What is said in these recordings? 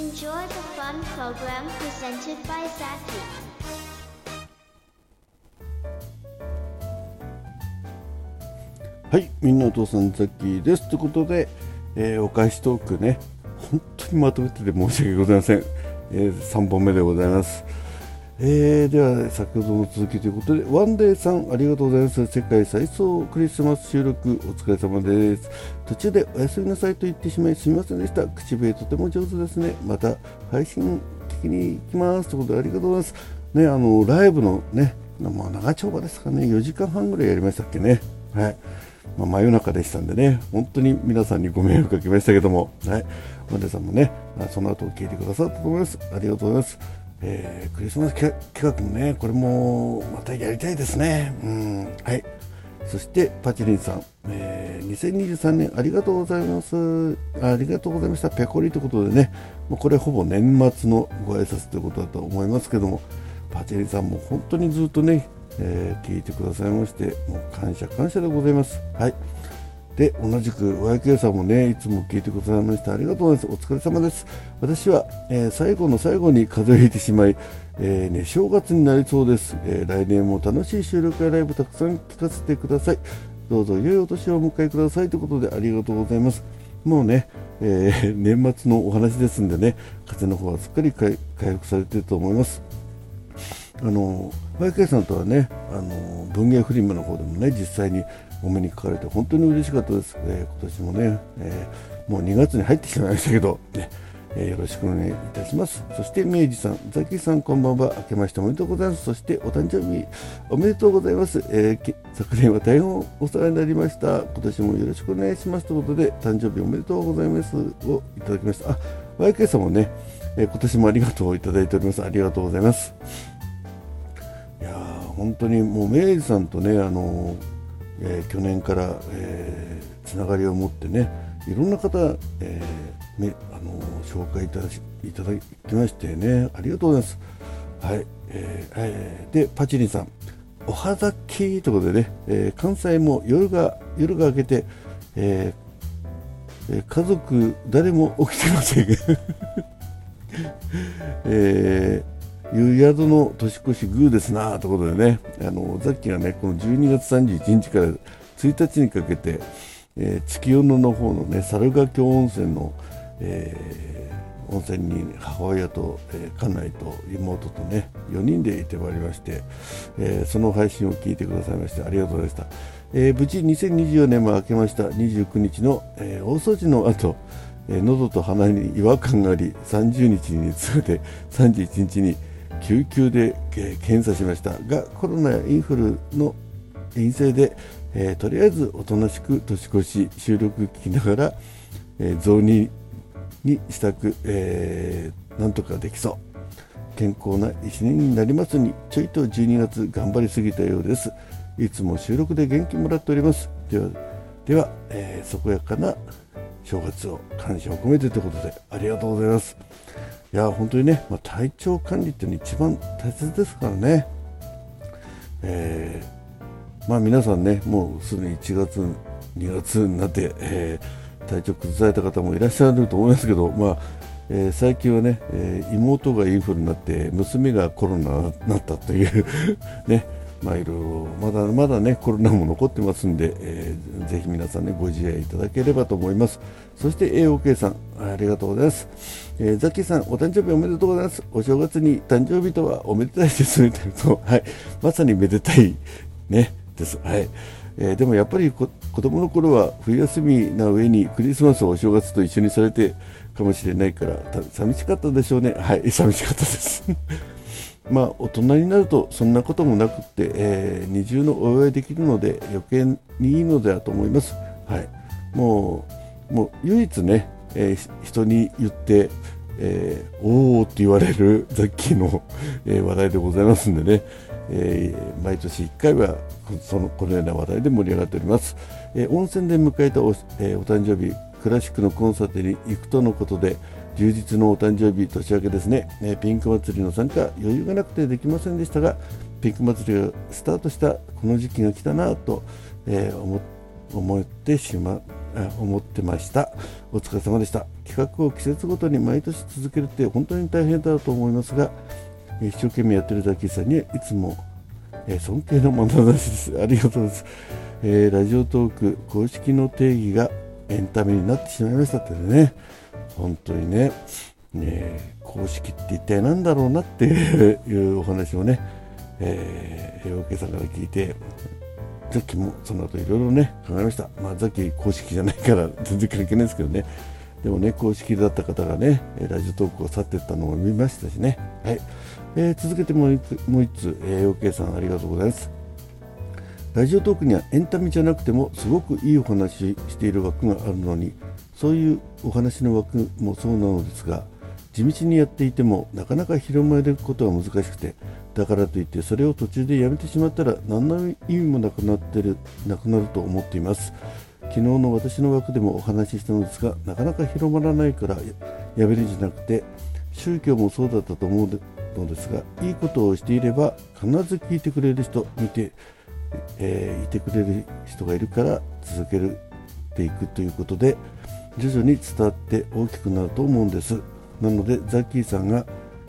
Enjoy the fun program presented by Zaki. はい、みんなお父さんザッキーです。ということで、えーお返しトークね、本当にまとめてて申し訳ございません。えー3本目でございます。えーでは、先ほどの続きということで、ワンデーさん、ありがとうございます。世界最早クリスマス収録、お疲れ様です。途中でおやすみなさいと言ってしまい、すみませんでした。口笛とても上手ですね。また配信聞きに行きます。ということで、ありがとうございます。ね、あの、ライブのね、まあ、長丁場ですかね、4時間半ぐらいやりましたっけね。はい。まあ、真夜中でしたんでね、本当に皆さんにご迷惑かけましたけども、はい、マネさんもね、その後聞いてくださったと思います。ありがとうございます。えークリスマス企画もね、これもまたやりたいですね。うん、はい。そしてパチリンさん、えー2023年ありがとうございます。ありがとうございました。ペコリということでね、これほぼ年末のご挨拶ということだと思いますけども、パチリンさんも本当にずっとね、えー聞いてくださいまして、もう感謝感謝でございます。はい。で、同じく YK さんもね、いつも聞いてくださいましてありがとうございます。お疲れ様です。私は、えー最後の最後に風邪をひいてしまい、えーね、正月になりそうです、えー来年も楽しい収録やライブたくさん聞かせてください。どうぞ良いお年をお迎えくださいということでありがとうございます。もうね、え年末のお話ですんでね、風邪の方はすっかり回回復されていると思います。あの YK さんとはねあの文芸フリマの方でもね実際にお目にかかれて本当に嬉しかったです、えー今年もね、えーもう2月に入ってしまいましたけど、ねえーよろしくお願いいたします。そして明治さんザキさんこんばんは。明けましておめでとうございます。そしてお誕生日おめでとうございます、えー昨年は大変お世話になりました。今年もよろしくお願いします。ということで誕生日おめでとうございます。をいただきました。あ YK さんもね、えー今年もありがとうをいただいております。ありがとうございます。本当にもう明治さんとねあの、えー去年から、えーつながりを持ってねいろんな方、えーめあの紹介いただしいただきましてねありがとうございます。はい、えーえーでパチリンさんおはざきということでね、えー関西も夜が夜が明けて、えーえー家族誰も起きてません えー、いう宿の年越しグーですなということでね、あのザッキーがね、この12月31日から1日にかけて、えー月夜野の方のね、猿ヶ京温泉の、えー温泉に母親と、えー家内と妹とね、4人で行ってまいりまして、えーその配信を聞いてくださいましてありがとうございました。えー無事2024年も明けました29日の、えー大掃除の後、えー喉と鼻に違和感があり30日に熱が出31日に救急で、え検査しました。がコロナやインフルの陰性で、えーとりあえずおとなしく年越し収録聞きながら、えー雑煮にしたく、えーなんとかできそう。健康な一年になりますにちょいと12月頑張りすぎたようです。いつも収録で元気もらっております。ではでは、えー健やかな正月を感謝を込めてということでありがとうございます。いや本当にね、まあ、体調管理っていうのは一番大切ですからね。えーまあ皆さんねもうすでに1月2月になって、えー体調崩された方もいらっしゃると思いますけど、まあえー最近はね、えー妹がインフルになって娘がコロナになったという ねまあいろいろまだまだねコロナも残ってますんで、えーぜひ皆さんねご自愛いただければと思います。そして AOK さんありがとうございます、えーザッキーさんお誕生日おめでとうございます。お正月に誕生日とはおめでたいですね。とはい。まさにめでたいね。です。はい。えーでもやっぱりこ子供の頃は冬休みな上にクリスマスをお正月と一緒にされてかもしれないから寂しかったでしょうね。はい。寂しかったです。まあ大人になるとそんなこともなくって、えー二重のお祝いできるので余計にいいのではと思います。はい。もうもう唯一ね、えー人に言ってえーおーって言われるザッキーの、え話題でございますんでね、え毎年1回はそのこのような話題で盛り上がっております、え温泉で迎えたお,、えーお誕生日クラシックのコンサートに行くとのことで充実のお誕生日年明けですね、えーピンク祭りの参加余裕がなくてできませんでしたがピンク祭りがスタートしたこの時期が来たなと、えー思ってしま思ってました。お疲れ様でした。企画を季節ごとに毎年続けるって本当に大変だと思いますが一生懸命やってるザキさんにはいつも尊敬の眼差しです。ありがとうございます、えー、ラジオトーク公式の定義がエンタメになってしまいましたってね。本当にねね公式って一体何だろうなっていうお話をね、えー、陽さんから聞いてザッキもその後いろいろね考えました、まあ、ザキ公式じゃないから全然関係ないですけどね。でもね公式だった方がねラジオトークを去っていったのを見ましたしね、はい。えー、続けてもう1つ、えー、OK さんありがとうございます。ラジオトークにはエンタメじゃなくてもすごくいいお話している枠があるのにそういうお話の枠もそうなのですが地道にやっていてもなかなか広まることが難しくてだからといってそれを途中でやめてしまったら何の意味もなくなってるなくなると思っています。昨日の私の枠でもお話ししたのですがなかなか広まらないからやめるんじゃなくて宗教もそうだったと思うのですがいいことをしていれば必ず聞いてくれる人見て、えー、いてくれる人がいるから続けていくということで徐々に伝わって大きくなると思うんです。なのでザッキーさんが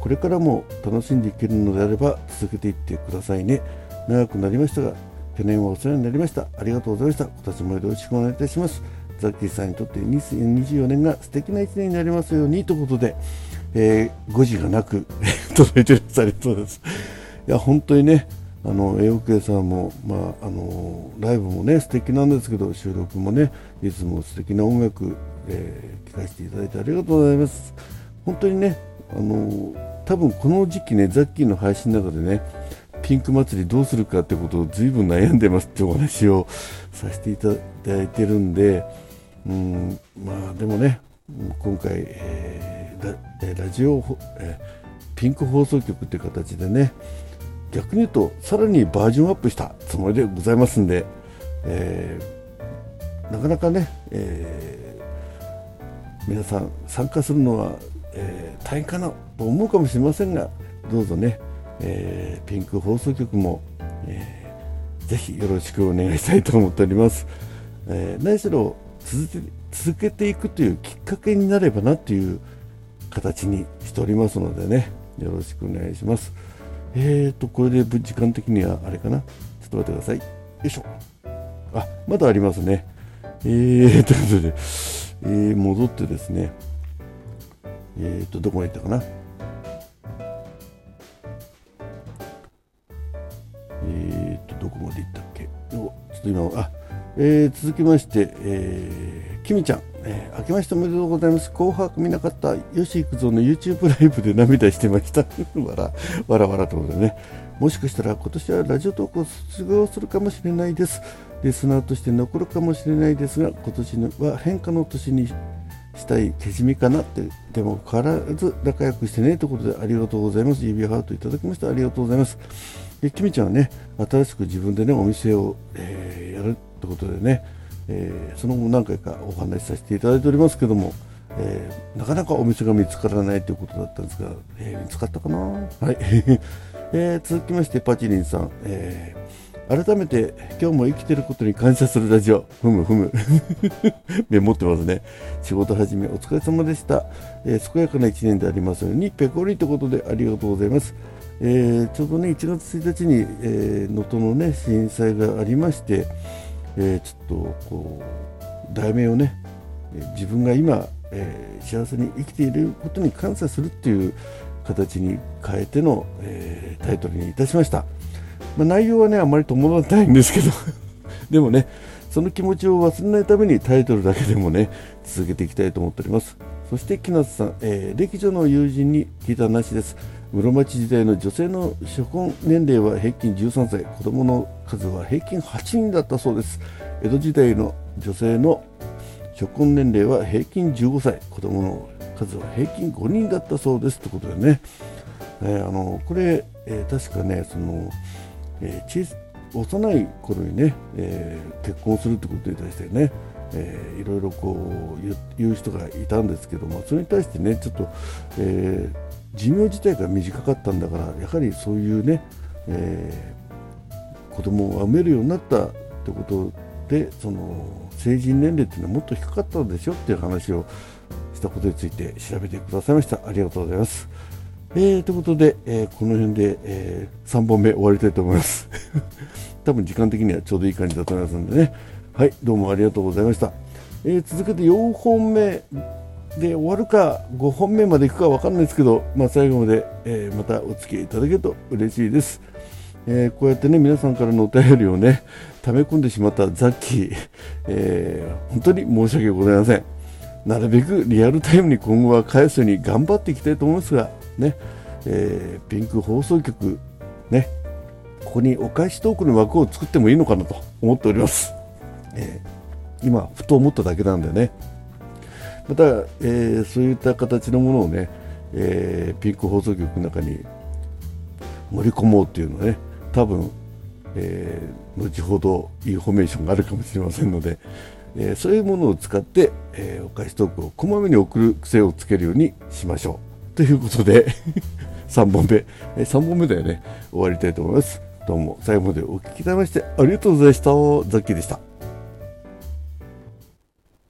これからも楽しんでいけるのであれば続けていってくださいね。長くなりましたが去年はお世話になりました。ありがとうございました。今年もよろしくお願いいたします。ザッキーさんにとって2024年が素敵な1年になりますようにということで、えー、誤字がなく 届いてるありがとうございます。いや本当にねあの AOK さんも、まあ、あのライブもね素敵なんですけど収録もねいつも素敵な音楽、えー、聴かせていただいてありがとうございます。本当にねあの多分この時期ねザッキーの配信の中でねピンク祭りどうするかってことを随分悩んでますってお話をさせていただいてるんでうんまあでもね今回、えー、ラジオ、えー、ピンク放送局っていう形でね逆に言うとさらにバージョンアップしたつもりでございますんで、えー、なかなかね、えー、皆さん参加するのは、えー、大変かなと思うかもしれませんがどうぞね、えピンク放送局も、えー、ぜひよろしくお願いしたいと思っております、え何しろ続け続けていくというきっかけになればなという形にしておりますのでねよろしくお願いします。えーと、これで時間的にはあれかな。ちょっと待ってください。よいしょ。あ、まだありますね。えー、ということで、えー、戻ってですね、えーと、どこまで行ったかな。えーと、どこまで行ったっけ。ちょっと今、あ、えー、続きまして、えー、きみちゃん。明けましておめでとうございます。紅白見なかった吉幾三の YouTube ライブで涙してました。わら、わらわらということでね。もしかしたら今年はラジオトークを卒業するかもしれないです。リスナーとして残るかもしれないですが、今年は変化の年にしたいけじみかなって、でも変わらず仲良くしてねということでありがとうございます。指ハートいただきました。ありがとうございます。え、きみちゃんはね、新しく自分でね、お店を、えー、やるってことでね、えー、その後何回かお話しさせていただいておりますけども、えー、なかなかお店が見つからないということだったんですが、えー、見つかったかな、はい。え続きましてパチリンさん、え改めて今日も生きてることに感謝するラジオ。ふむふむ。メモってますね。仕事始めお疲れ様でした、え健やかな1年でありますようにペコリということでありがとうございます、えちょうどね1月1日に能登、えー、のね震災がありましてえー、ちょっとこう題名をね自分が今、えー、幸せに生きていることに感謝するっていう形に変えての、えー、タイトルにいたしました、まあ、内容はねあまり伴ってないんですけど でもねその気持ちを忘れないためにタイトルだけでもね続けていきたいと思っております。そして木夏さん、えー、歴女の友人に聞いた話です。室町時代の女性の初婚年齢は平均13歳子供の数は平均8人だったそうです。江戸時代の女性の初婚年齢は平均15歳子供の数は平均5人だったそうですということでね、えー、あのこれ、えー、確かねその、えー、幼い頃にね、え結婚するってことに対してねえー、いろいろこう言う人がいたんですけどもそれに対してねちょっと、えー、寿命自体が短かったんだからやはりそういうね、えー、子供を産めるようになったってことでその成人年齢っていうのはもっと低かったんでしょっていう話をしたことについて調べてくださいました。ありがとうございます、えー、ということで、えー、この辺で、えー、3本目終わりたいと思います。多分時間的にはちょうどいい感じだと思いますのでね。はいどうもありがとうございました、え、続けて4本目。で終わるか5本目までいくか分かんないですけど、まあ、最後まで、えー、またお付き合いいただけると嬉しいです、えー、こうやってね皆さんからのお便りをね溜め込んでしまったザッキー、えー、本当に申し訳ございません。なるべくリアルタイムに今後は返すように頑張っていきたいと思いますがね、えピンク放送局ねここにお返しトークの枠を作ってもいいのかなと思っております、え今ふと思っただけなんでね。また、えー、そういった形のものをね、えー、ピンク放送局の中に盛り込もうっていうのはね多分、えー、後ほどインフォメーションがあるかもしれませんので、えそういうものを使って、えお返しトークをこまめに送る癖をつけるようにしましょう。ということで 3本目、え3本目だよね。終わりたいと思います。どうも最後までお聴きいただきましてありがとうございました。ザッキーでした。